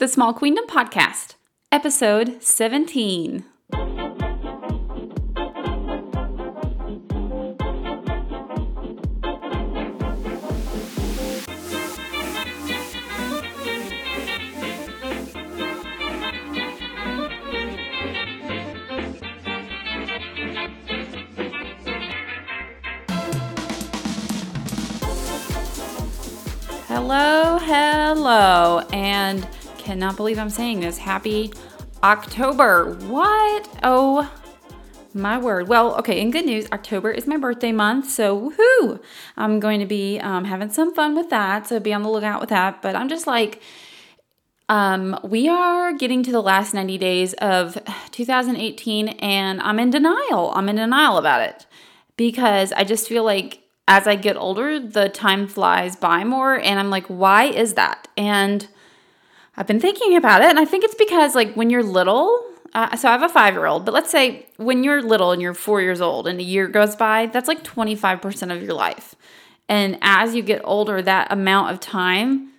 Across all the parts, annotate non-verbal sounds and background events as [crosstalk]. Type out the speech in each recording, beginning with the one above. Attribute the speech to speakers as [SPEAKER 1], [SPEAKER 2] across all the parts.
[SPEAKER 1] the Small Queendom Podcast, episode 17. Hello, hello, and cannot believe I'm saying this. Happy October. What? Oh, my word. Well, okay, in good news, October is my birthday month, so woohoo! I'm going to be um, having some fun with that, so be on the lookout with that. But I'm just like, um, we are getting to the last 90 days of 2018, and I'm in denial. I'm in denial about it because I just feel like as I get older, the time flies by more. And I'm like, why is that? And I've been thinking about it. And I think it's because, like, when you're little, uh, so I have a five year old, but let's say when you're little and you're four years old and a year goes by, that's like 25% of your life. And as you get older, that amount of time,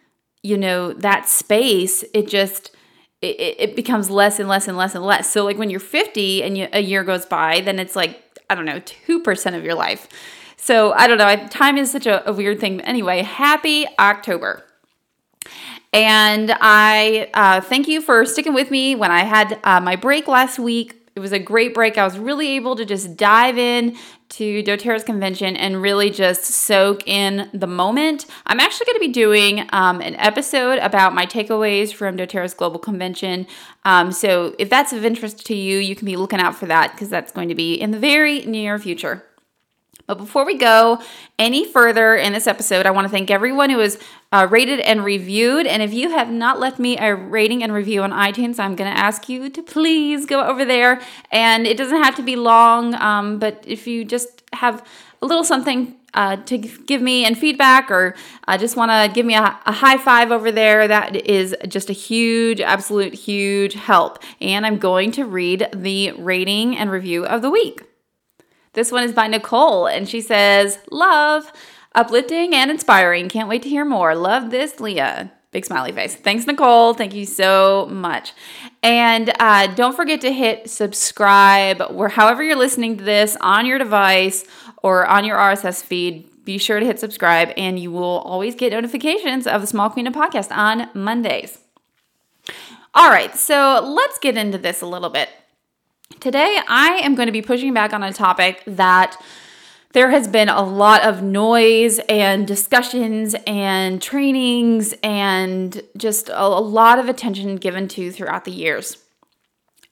[SPEAKER 1] you know, that space, it just, it, it becomes less and less and less and less. So, like, when you're 50 and you, a year goes by, then it's like, I don't know, 2% of your life. So I don't know. Time is such a, a weird thing. But Anyway, happy October. And I uh, thank you for sticking with me when I had uh, my break last week. It was a great break. I was really able to just dive in to doTERRA's convention and really just soak in the moment. I'm actually going to be doing um, an episode about my takeaways from doTERRA's global convention. Um, so if that's of interest to you, you can be looking out for that because that's going to be in the very near future. But before we go any further in this episode, I want to thank everyone who has uh, rated and reviewed. And if you have not left me a rating and review on iTunes, I'm going to ask you to please go over there. And it doesn't have to be long, um, but if you just have a little something uh, to give me and feedback or uh, just want to give me a, a, high five over there, that is just a huge, absolute huge help. And I'm going to read the rating and review of the week. This one is by Nicole, and she says, Love, uplifting and inspiring. Can't wait to hear more. Love this, Leah. Big smiley face. Thanks, Nicole. Thank you so much. And uh, don't forget to hit subscribe where however you're listening to this on your device or on your RSS feed. Be sure to hit subscribe, and you will always get notifications of the Small Queendom podcast on Mondays. All right, so let's get into this a little bit. Today, I am going to be pushing back on a topic that there has been a lot of noise and discussions and trainings and just a, lot of attention given to throughout the years.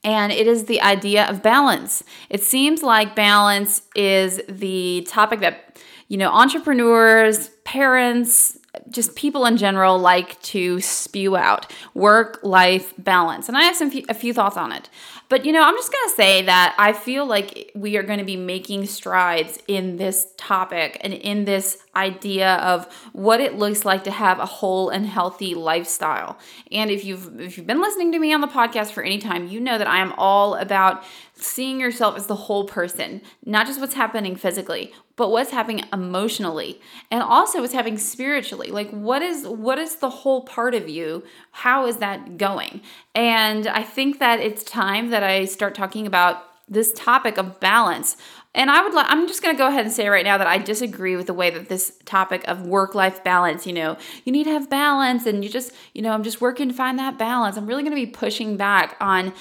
[SPEAKER 1] And it is the idea of balance. It seems like balance is the topic that, you know, entrepreneurs, parents, just people in general like to spew out work life balance. And I have some a few thoughts on it. But you know, I'm just going to say that I feel like we are going to be making strides in this topic and in this idea of what it looks like to have a whole and healthy lifestyle. And if you've if you've been listening to me on the podcast for any time, you know that I am all about seeing yourself as the whole person, not just what's happening physically, but what's happening emotionally and also what's happening spiritually. Like what is what is the whole part of you? How is that going? And I think that it's time that I start talking about this topic of balance. And I would like I'm just going to go ahead and say right now that I disagree with the way that this topic of work-life balance, you know, you need to have balance and you just, you know, I'm just working to find that balance. I'm really going to be pushing back on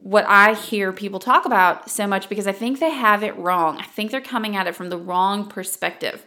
[SPEAKER 1] what I hear people talk about so much because I think they have it wrong. I think they're coming at it from the wrong perspective.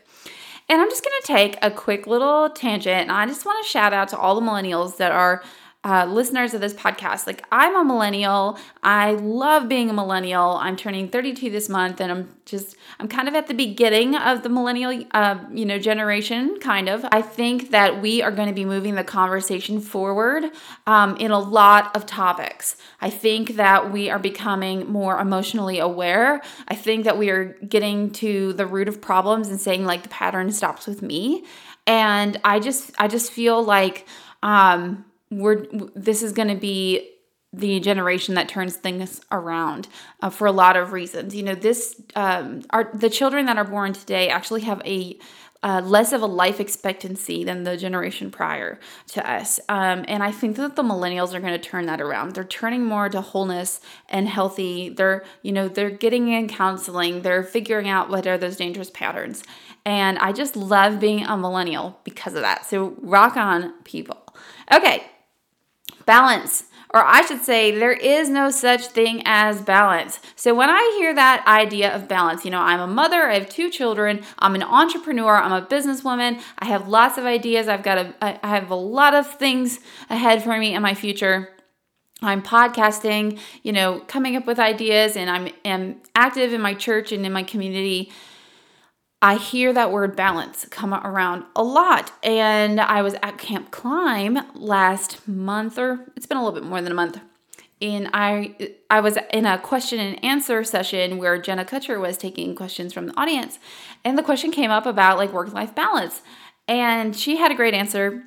[SPEAKER 1] And I'm just going to take a quick little tangent and I just want to shout out to all the millennials that are uh, listeners of this podcast. Like, I'm a millennial. I love being a millennial. I'm turning 32 this month, and I'm just, I'm kind of at the beginning of the millennial, uh, you know, generation, kind of. I think that we are going to be moving the conversation forward um, in a lot of topics. I think that we are becoming more emotionally aware. I think that we are getting to the root of problems and saying, like, the pattern stops with me. And I just, I just feel like, um, we're this is going to be the generation that turns things around uh, for a lot of reasons. You know, this um, are the children that are born today actually have a uh, less of a life expectancy than the generation prior to us. Um, and I think that the millennials are going to turn that around. They're turning more to wholeness and healthy. They're, you know, they're getting in counseling. They're figuring out what are those dangerous patterns. And I just love being a millennial because of that. So rock on, people. Okay, balance or I should say, there is no such thing as balance. So when I hear that idea of balance, you know, I'm a mother, I have two children, I'm an entrepreneur, I'm a businesswoman, I have lots of ideas, I've got a, I have a lot of things ahead for me in my future. I'm podcasting, you know, coming up with ideas, and I'm am active in my church and in my community. I hear that word balance come around a lot. And I was at Camp Climb last month, or it's been a little bit more than a month. And I I was in a question and answer session where Jenna Kutcher was taking questions from the audience. And the question came up about like work-life balance. And she had a great answer.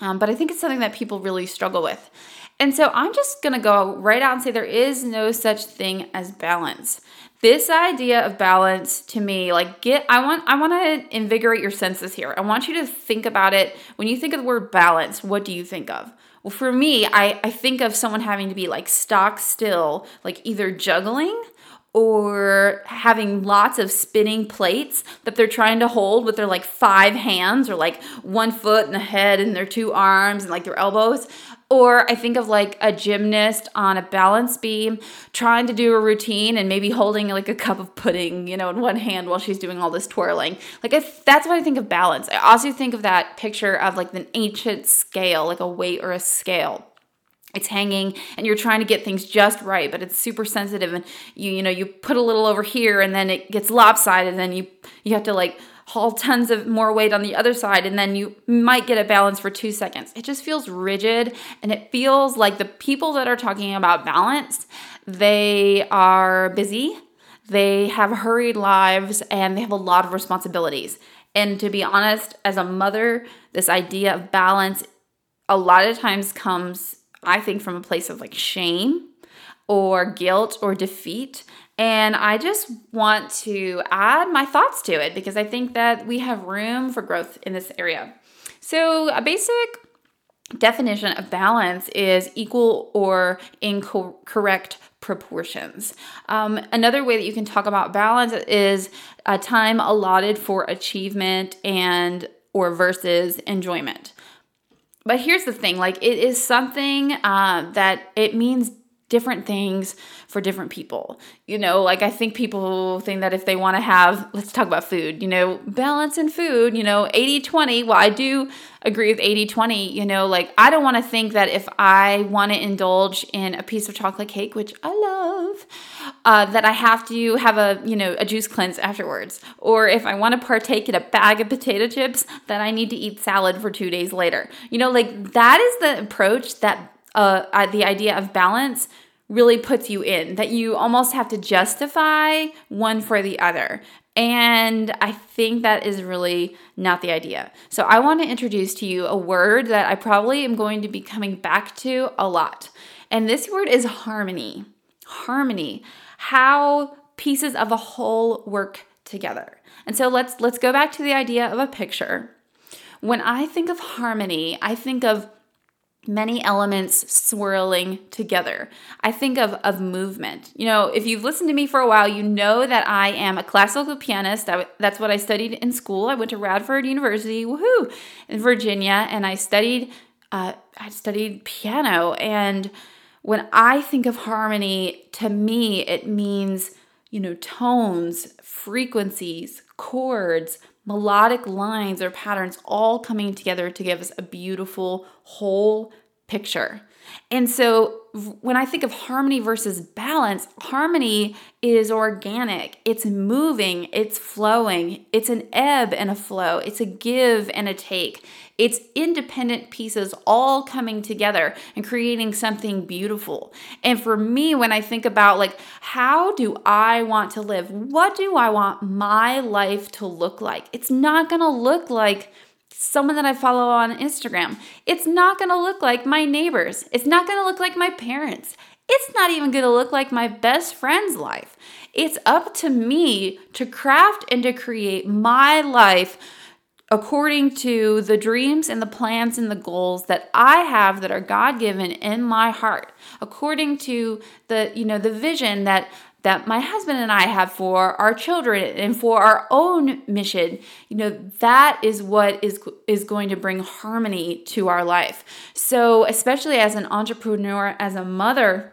[SPEAKER 1] Um, but I think it's something that people really struggle with. And so I'm just gonna go right out and say there is no such thing as balance this idea of balance to me like get i want i want to invigorate your senses here. I want you to think about it. When you think of the word balance what do you think of? Well for me i i think of someone having to be like stock still like either juggling or having lots of spinning plates that they're trying to hold with their like five hands or like one foot and the head and their two arms and like their elbows or I think of like a gymnast on a balance beam trying to do a routine and maybe holding like a cup of pudding, you know, in one hand while she's doing all this twirling. Like I, that's what I think of balance. I also think of that picture of like an ancient scale, like a weight or a scale it's hanging and you're trying to get things just right but it's super sensitive and you you know you put a little over here and then it gets lopsided and then you you have to like haul tons of more weight on the other side and then you might get a balance for two seconds. It just feels rigid and it feels like the people that are talking about balance, they are busy, they have hurried lives, and they have a lot of responsibilities. And to be honest, as a mother, this idea of balance a lot of times comes, I think, from a place of like shame or guilt or defeat. And I just want to add my thoughts to it because I think that we have room for growth in this area. So, a basic definition of balance is equal or incorrect proportions. Um, another way that you can talk about balance is a time allotted for achievement and or versus enjoyment. But here's the thing: like it is something uh, that it means different things for different people. You know, like I think people think that if they want to have, let's talk about food, you know, balance in food, you know, 80 20. Well, I do agree with 80 20. You know, like I don't want to think that if I want to indulge in a piece of chocolate cake, which I love, uh, that I have to have a, you know, a juice cleanse afterwards. Or if I want to partake in a bag of potato chips, that I need to eat salad for two days later. You know, like that is the approach that uh, the idea of balance really puts you in, that you almost have to justify one for the other. And I think that is really not the idea. So, I want to introduce to you a word that I probably am going to be coming back to a lot. And this word is harmony. Harmony. How pieces of a whole work together. And so let's let's go back to the idea of a picture. When I think of harmony, I think of many elements swirling together. I think of, of movement. You know, if you've listened to me for a while, you know that I am a classical pianist. I, that's what I studied in school. I went to Radford University, woohoo, in Virginia, and I studied uh, I studied piano. And when I think of harmony, to me, it means you know tones, frequencies, chords, melodic lines or patterns all coming together to give us a beautiful whole picture. And so when I think of harmony versus balance, harmony is organic, it's moving, it's flowing, it's an ebb and a flow, it's a give and a take. It's independent pieces all coming together and creating something beautiful. And for me, when I think about like, how do I want to live? What do I want my life to look like? It's not gonna look like someone that I follow on Instagram. It's not gonna look like my neighbors. It's not gonna look like my parents. It's not even gonna look like my best friend's life. It's up to me to craft and to create my life according to the dreams and the plans and the goals that I have that are God-given in my heart, according to the you know the vision that that my husband and I have for our children and for our own mission, you know, that is what is is going to bring harmony to our life. So, especially as an entrepreneur, as a mother,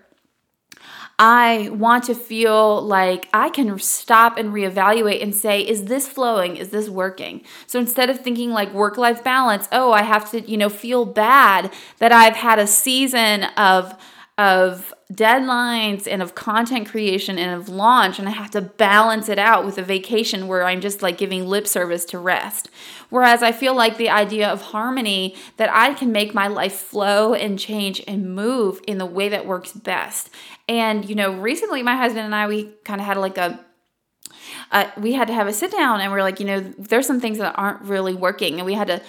[SPEAKER 1] I want to feel like I can stop and reevaluate and say, is this flowing? Is this working? So instead of thinking like work life balance, oh, I have to, you know, feel bad that I've had a season of of deadlines and of content creation and of launch and I have to balance it out with a vacation where I'm just like giving lip service to rest. Whereas I feel like the idea of harmony that I can make my life flow and change and move in the way that works best. And you know, recently my husband and I we kind of had like a uh, we had to have a sit down and we're like, you know, there's some things that aren't really working, and we had to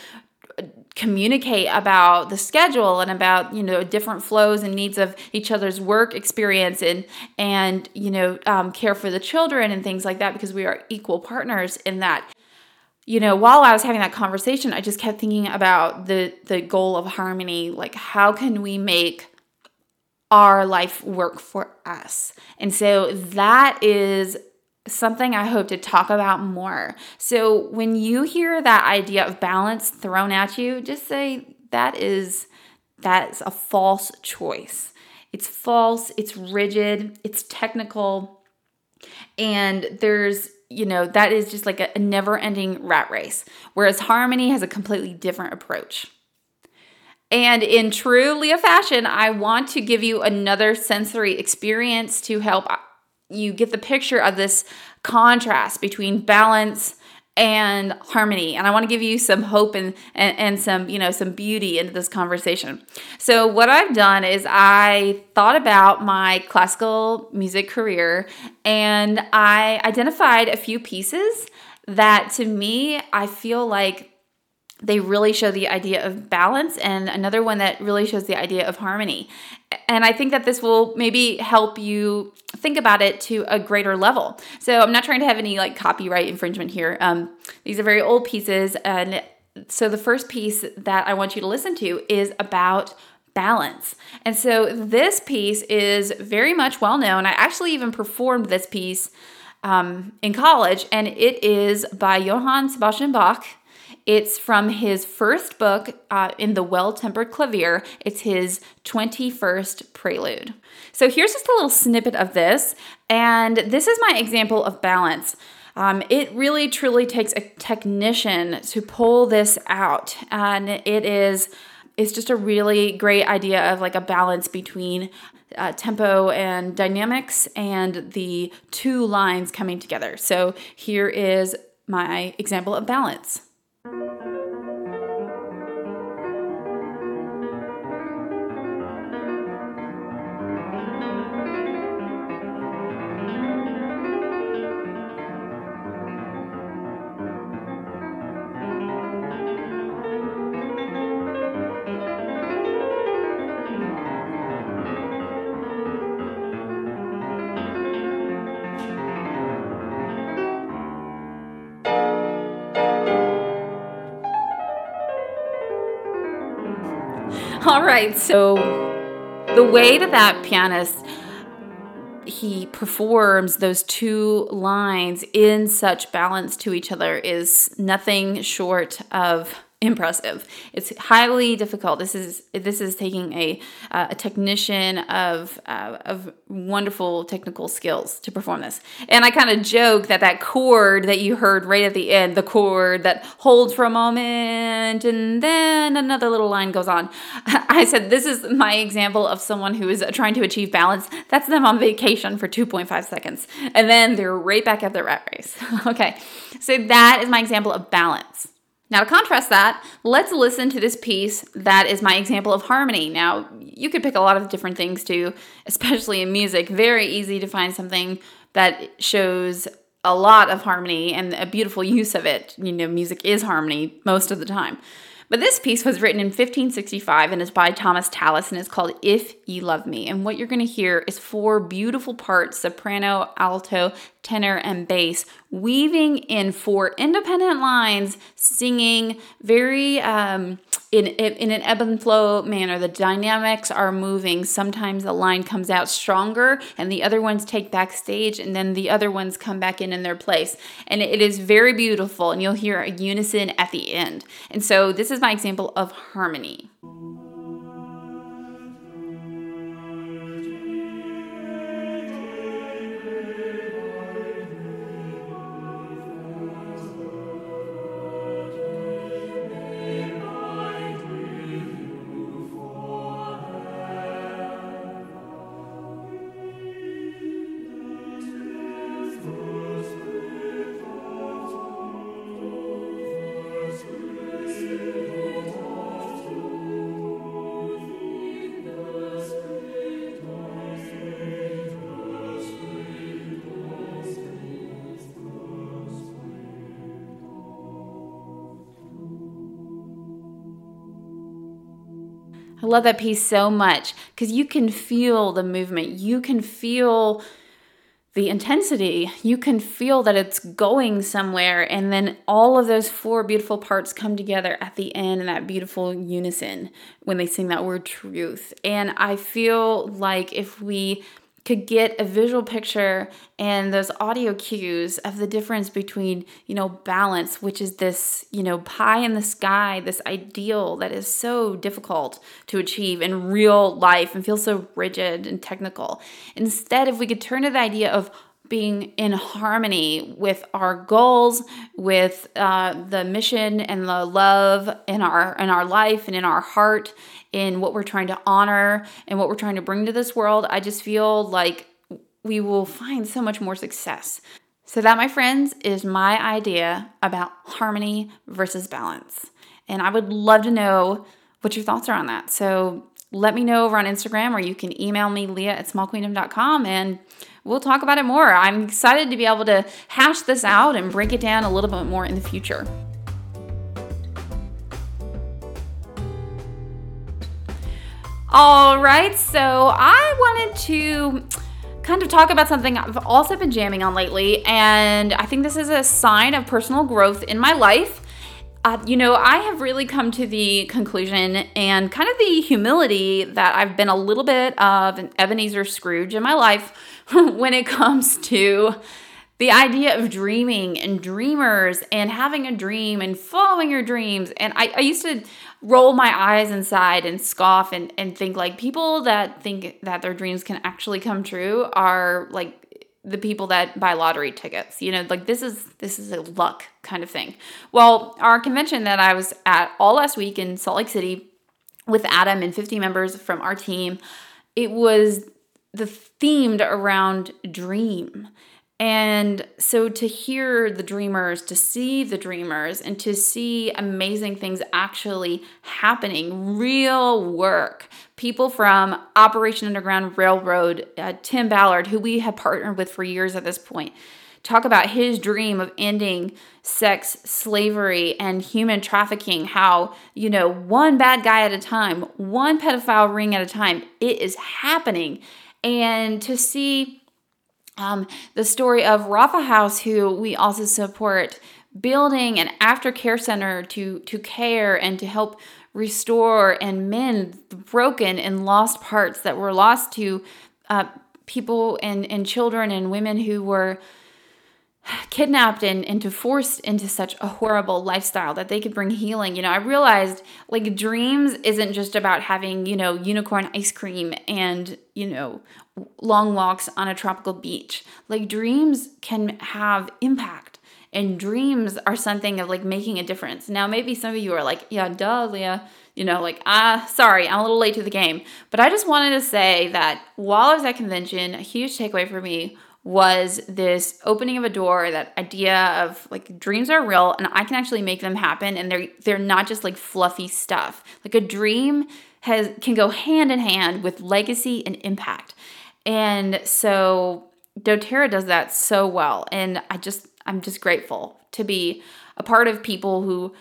[SPEAKER 1] communicate about the schedule and about you know different flows and needs of each other's work experience and and you know um, care for the children and things like that because we are equal partners in that. You know while i was having that conversation i just kept thinking about the the goal of harmony. Like how can we make our life work for us? And so that is something I hope to talk about more. So when you hear that idea of balance thrown at you, just say that is that's a false choice. It's false, it's rigid, it's technical, and there's you know, that is just like a, never ending rat race. Whereas harmony has a completely different approach. And in true Leah fashion, I want to give you another sensory experience to help you get the picture of this contrast between balance and harmony. And i want to give you some hope and, and, and some you know some beauty into this conversation. So what i've done is i thought about my classical music career and i identified a few pieces that to me i feel like they really show the idea of balance and another one that really shows the idea of harmony. And i think that this will maybe help you think about it to a greater level. So i'm not trying to have any like copyright infringement here. Um, these are very old pieces and so the first piece that i want you to listen to is about balance. And so this piece is very much well known. I actually even performed this piece um, in college and it is by johann sebastian bach it's from his first book uh, in the Well Tempered Clavier. It's his 21st prelude. So here's just a little snippet of this, and this is my example of balance. Um, it really truly takes a technician to pull this out, and it is it's just a really great idea of like a balance between uh, tempo and dynamics and the two lines coming together. So here is my example of balance. Right, so the way that that pianist he performs those two lines in such balance to each other is nothing short of impressive. It's highly difficult. This is this is taking a uh, a technician of uh, of wonderful technical skills to perform this. And I kind of joke that that chord that you heard right at the end, the chord that holds for a moment and then another little line goes on. [laughs] I said this is my example of someone who is trying to achieve balance. That's them on vacation for 2.5 seconds, and then they're right back at the rat race. [laughs] okay, so that is my example of balance. Now, to contrast that, let's listen to this piece that is my example of harmony. Now, you could pick a lot of different things too, especially in music. Very easy to find something that shows a lot of harmony and a beautiful use of it. You know, music is harmony most of the time. But this piece was written in 1565 and is by Thomas Tallis and it's called If Ye Love Me. And what you're going to hear is four beautiful parts soprano, alto, tenor, and bass weaving in four independent lines, singing very um, in, in an ebb and flow manner. The dynamics are moving. Sometimes a line comes out stronger and the other ones take backstage and then the other ones come back in in their place. And it is very beautiful and you'll hear a unison at the end. And so this is my example of harmony. I love that piece so much because you can feel the movement. You can feel the intensity. You can feel that it's going somewhere. And then all of those four beautiful parts come together at the end in that beautiful unison when they sing that word truth. And I feel like if we could get a visual picture and those audio cues of the difference between, you know, balance, which is this, you know, pie in the sky, this ideal that is so difficult to achieve in real life and feels so rigid and technical. Instead, if we could turn to the idea of being in harmony with our goals, with uh, the mission and the love in our in our life and in our heart, in what we're trying to honor and what we're trying to bring to this world. I just feel like we will find so much more success. So that, my friends, is my idea about harmony versus balance. And I would love to know what your thoughts are on that. So let me know over on Instagram or you can email me, leah at smallqueendom.com, and we'll talk about it more. I'm excited to be able to hash this out and break it down a little bit more in the future. All right, so I wanted to kind of talk about something I've also been jamming on lately, and I think this is a sign of personal growth in my life. Uh, you know, I have really come to the conclusion and kind of the humility that I've been a little bit of an Ebenezer Scrooge in my life [laughs] when it comes to the idea of dreaming and dreamers and having a dream and following your dreams. And I, I used to roll my eyes inside and scoff and, and think like people that think that their dreams can actually come true are like the people that buy lottery tickets you know like this is this is a luck kind of thing. Well our convention that i was at all last week in salt lake city with adam and 50 members from our team it was the themed around dream and so to hear the dreamers, to see the dreamers, and to see amazing things actually happening, real work. People from Operation Underground Railroad, uh, Tim Ballard, who we have partnered with for years at this point, talk about his dream of ending sex slavery and human trafficking how you know one bad guy at a time one pedophile ring at a time it is happening and to see um, the story of Rapha House, who we also support, building an aftercare center to to care and to help restore and mend the broken and lost parts that were lost to uh, people and, and children and women who were kidnapped and, and to forced into such a horrible lifestyle that they could bring healing. You know, I realized like dreams isn't just about having, you know, unicorn ice cream and, you know, long walks on a tropical beach. Like dreams can have impact and dreams are something of like making a difference. Now, maybe some of you are like, yeah, duh, Leah, you know, like, ah, sorry, I'm a little late to the game. But I just wanted to say that while I was at convention, a huge takeaway for me was this opening of a door that idea of like dreams are real and i can actually make them happen and they're they're not just like fluffy stuff like a dream has can go hand in hand with legacy and impact and so doterra does that so well and i just i'm just grateful to be a part of people who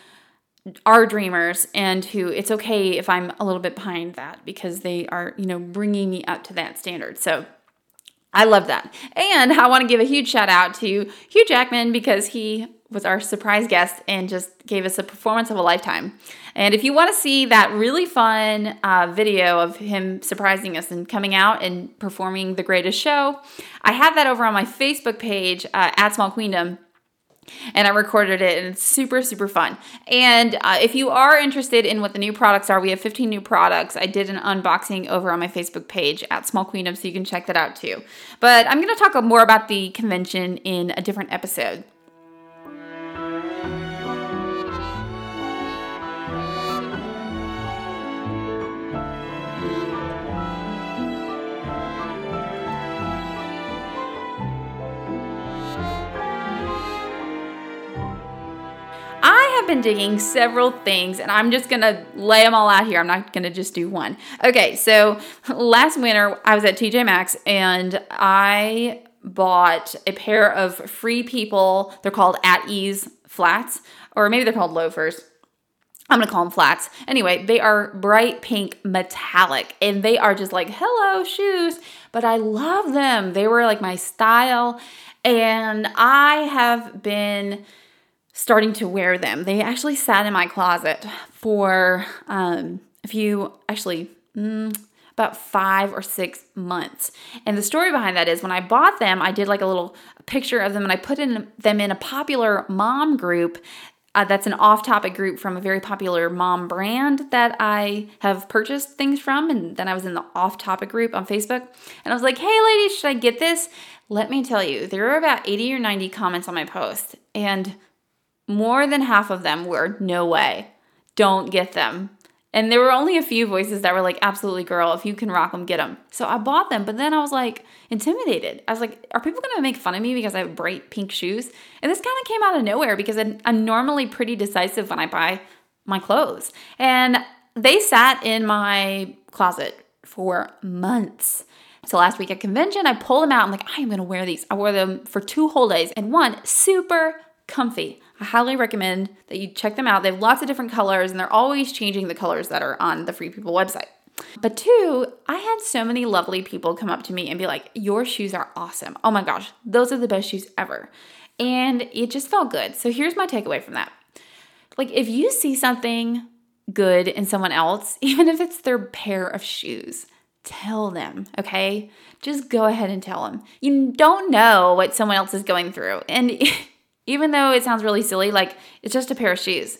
[SPEAKER 1] are dreamers and who it's okay if I'm a little bit behind that because they are, you know, bringing me up to that standard. So I love that. And I want to give a huge shout out to Hugh Jackman because he was our surprise guest and just gave us a performance of a lifetime. And if you want to see that really fun uh, video of him surprising us and coming out and performing the greatest show, I have that over on my Facebook page uh, at Small Queendom and I recorded it, and it's super, super fun. And uh, if you are interested in what the new products are, we have 15 new products. I did an unboxing over on my Facebook page at Small Queendom, so you can check that out too. But I'm going to talk more about the convention in a different episode. Been digging several things and I'm just gonna lay them all out here. I'm not gonna just do one. Okay, so last winter I was at TJ Maxx and I bought a pair of free people. They're called at ease flats, or maybe they're called loafers. I'm gonna call them flats. Anyway, they are bright pink metallic and they are just like, hello, shoes. But I love them. They were like my style. And I have been starting to wear them. They actually sat in my closet for um, a few, actually, mm, about five or six months. And the story behind that is when I bought them, I did like a little picture of them and I put in them in a popular mom group. Uh, that's an off topic group from a very popular mom brand that I have purchased things from. And then I was in the off topic group on Facebook. And I was like, hey, ladies, should I get this? Let me tell you, there were about 80 or 90 comments on my post. And more than half of them were no way, don't get them. And there were only a few voices that were like, absolutely, girl, if you can rock them, get them. So I bought them, but then I was like intimidated. I was like, are people gonna make fun of me because I have bright pink shoes? And this kind of came out of nowhere because I'm normally pretty decisive when I buy my clothes. And they sat in my closet for months. So last week at convention, I pulled them out. I'm like, I am gonna wear these. I wore them for two whole days, and one super comfy. I highly recommend that you check them out. They have lots of different colors and they're always changing the colors that are on the Free People website. But two, I had so many lovely people come up to me and be like, Your shoes are awesome. Oh my gosh, those are the best shoes ever. And it just felt good. So here's my takeaway from that. Like, if you see something good in someone else, [laughs] even if it's their pair of shoes, tell them, okay? Just go ahead and tell them. You don't know what someone else is going through. And [laughs] even though it sounds really silly, like it's just a pair of shoes.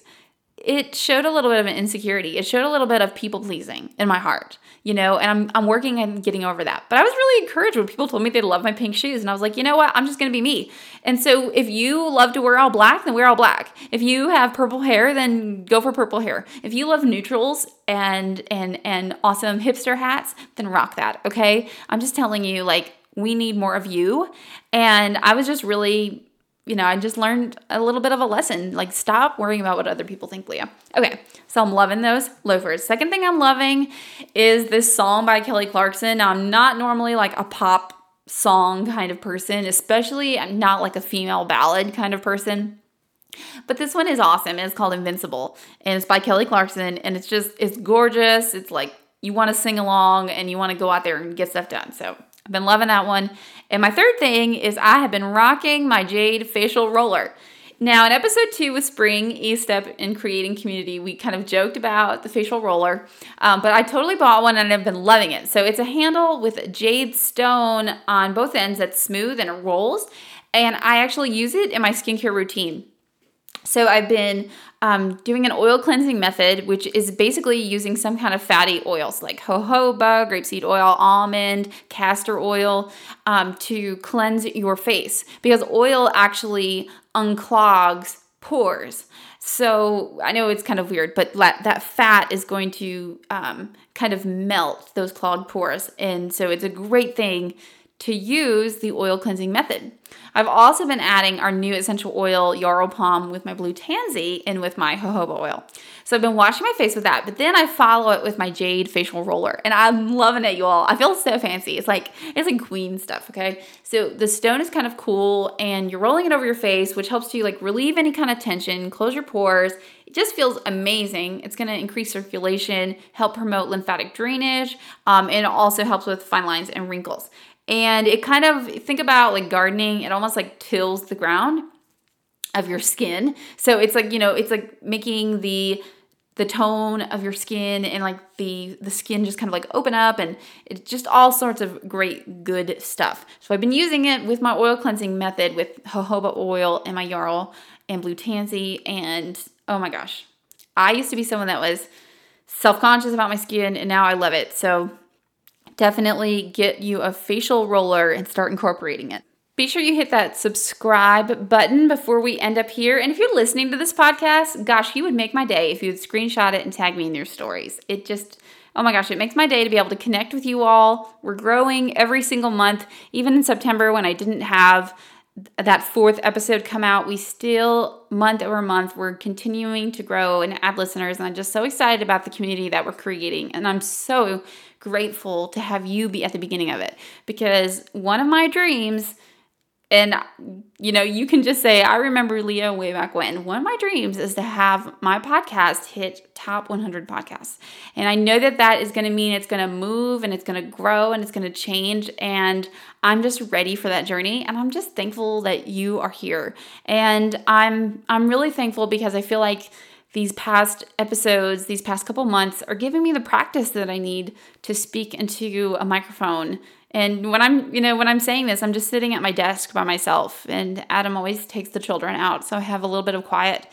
[SPEAKER 1] It showed a little bit of an insecurity. It showed a little bit of people pleasing in my heart, you know, and I'm, I'm working and getting over that. But I was really encouraged when people told me they love my pink shoes. And I was like, you know what? I'm just going to be me. And so if you love to wear all black, then wear all black. If you have purple hair, then go for purple hair. If you love neutrals and, and, and awesome hipster hats, then rock that. Okay. I'm just telling you, like, we need more of you. And I was just really you know, I just learned a little bit of a lesson. Like, stop worrying about what other people think, Leah. Okay, so I'm loving those loafers. Second thing I'm loving is this song by Kelly Clarkson. Now, I'm not normally like a pop song kind of person, especially I'm not like a female ballad kind of person. But this one is awesome. It's called Invincible, and it's by Kelly Clarkson, and it's just it's gorgeous. It's like you want to sing along and you want to go out there and get stuff done. So I've been loving that one. And my third thing is I have been rocking my Jade facial roller. Now, in episode two with Spring, E Step in Creating Community, we kind of joked about the facial roller, um, but I totally bought one and I've been loving it. So it's a handle with jade stone on both ends that's smooth and it rolls. And I actually use it in my skincare routine. So I've been um, doing an oil cleansing method, which is basically using some kind of fatty oils like jojoba, grapeseed oil, almond, castor oil um, to cleanse your face because oil actually unclogs pores. So I know it's kind of weird, but that fat is going to um, kind of melt those clogged pores. And so it's a great thing to use the oil cleansing method. I've also been adding our new essential oil Yarrow Pom with my blue tansy and with my jojoba oil. So I've been washing my face with that, but then I follow it with my jade facial roller and I'm loving it, you all. I feel so fancy. It's like it's like queen stuff, okay? So the stone is kind of cool and you're rolling it over your face, which helps you like relieve any kind of tension, close your pores. It just feels amazing. It's going to increase circulation, help promote lymphatic drainage, um, and it also helps with fine lines and wrinkles. And it kind of think about like gardening. It almost like tills the ground of your skin. So it's like you know, it's like making the the tone of your skin and like the the skin just kind of like open up and it's just all sorts of great good stuff. So I've been using it with my oil cleansing method with jojoba oil and my yarrow and blue tansy and oh my gosh. I used to be someone that was self-conscious about my skin and now I love it. So definitely get you a facial roller and start incorporating it. Be sure you hit that subscribe button before we end up here. And if you're listening to this podcast, gosh, you would make my day if you would screenshot it and tag me in your stories. It just, oh my gosh, it makes my day to be able to connect with you all. We're growing every single month. Even in September, when I didn't have that fourth episode come out, we still, month over month, we're continuing to grow and add listeners. And I'm just so excited about the community that we're creating. And I'm so grateful to have you be at the beginning of it because one of my dreams and, you know, you can just say, I remember Leah way back when. One of my dreams is to have my podcast hit top 100 podcasts. And I know that that is going to mean it's going to move and it's going to grow and it's going to change. And I'm just ready for that journey. And I'm just thankful that you are here. And I'm, I'm really thankful because I feel like these past episodes, these past couple months are giving me the practice that I need to speak into a microphone and when I'm, you know, when I'm saying this, I'm just sitting at my desk by myself, and Adam always takes the children out, so I have a little bit of quiet.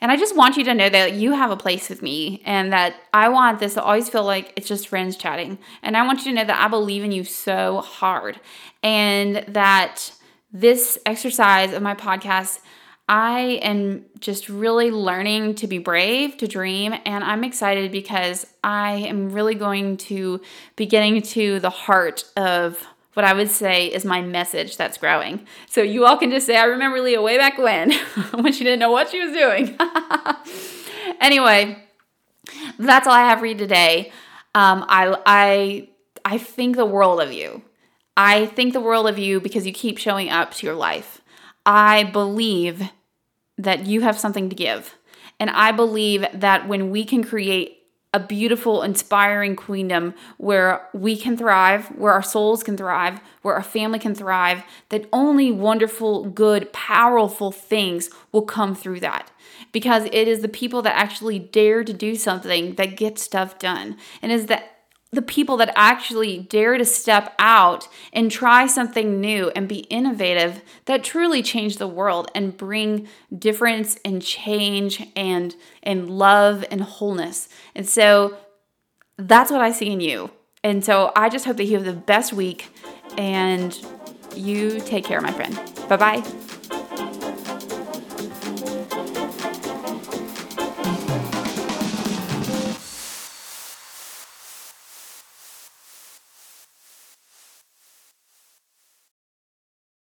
[SPEAKER 1] And I just want you to know that you have a place with me and that I want this to always feel like it's just friends chatting. And I want you to know that I believe in you so hard and that this exercise of my podcast I am just really learning to be brave, to dream, and I'm excited because I am really going to be getting to the heart of what I would say is my message that's growing. So you all can just say, I remember Leah way back when, when she didn't know what she was doing. [laughs] anyway, that's all I have for you today. Um, I, I, I think the world of you. I think the world of you because you keep showing up to your life. I believe that you have something to give. And I believe that when we can create a beautiful, inspiring queendom where we can thrive, where our souls can thrive, where our family can thrive, that only wonderful, good, powerful things will come through that. Because it is the people that actually dare to do something that get stuff done. And is that the people that actually dare to step out and try something new and be innovative that truly change the world and bring difference and change and and love and wholeness. And so that's what I see in you. And so I just hope that you have the best week and you take care, my friend. Bye bye.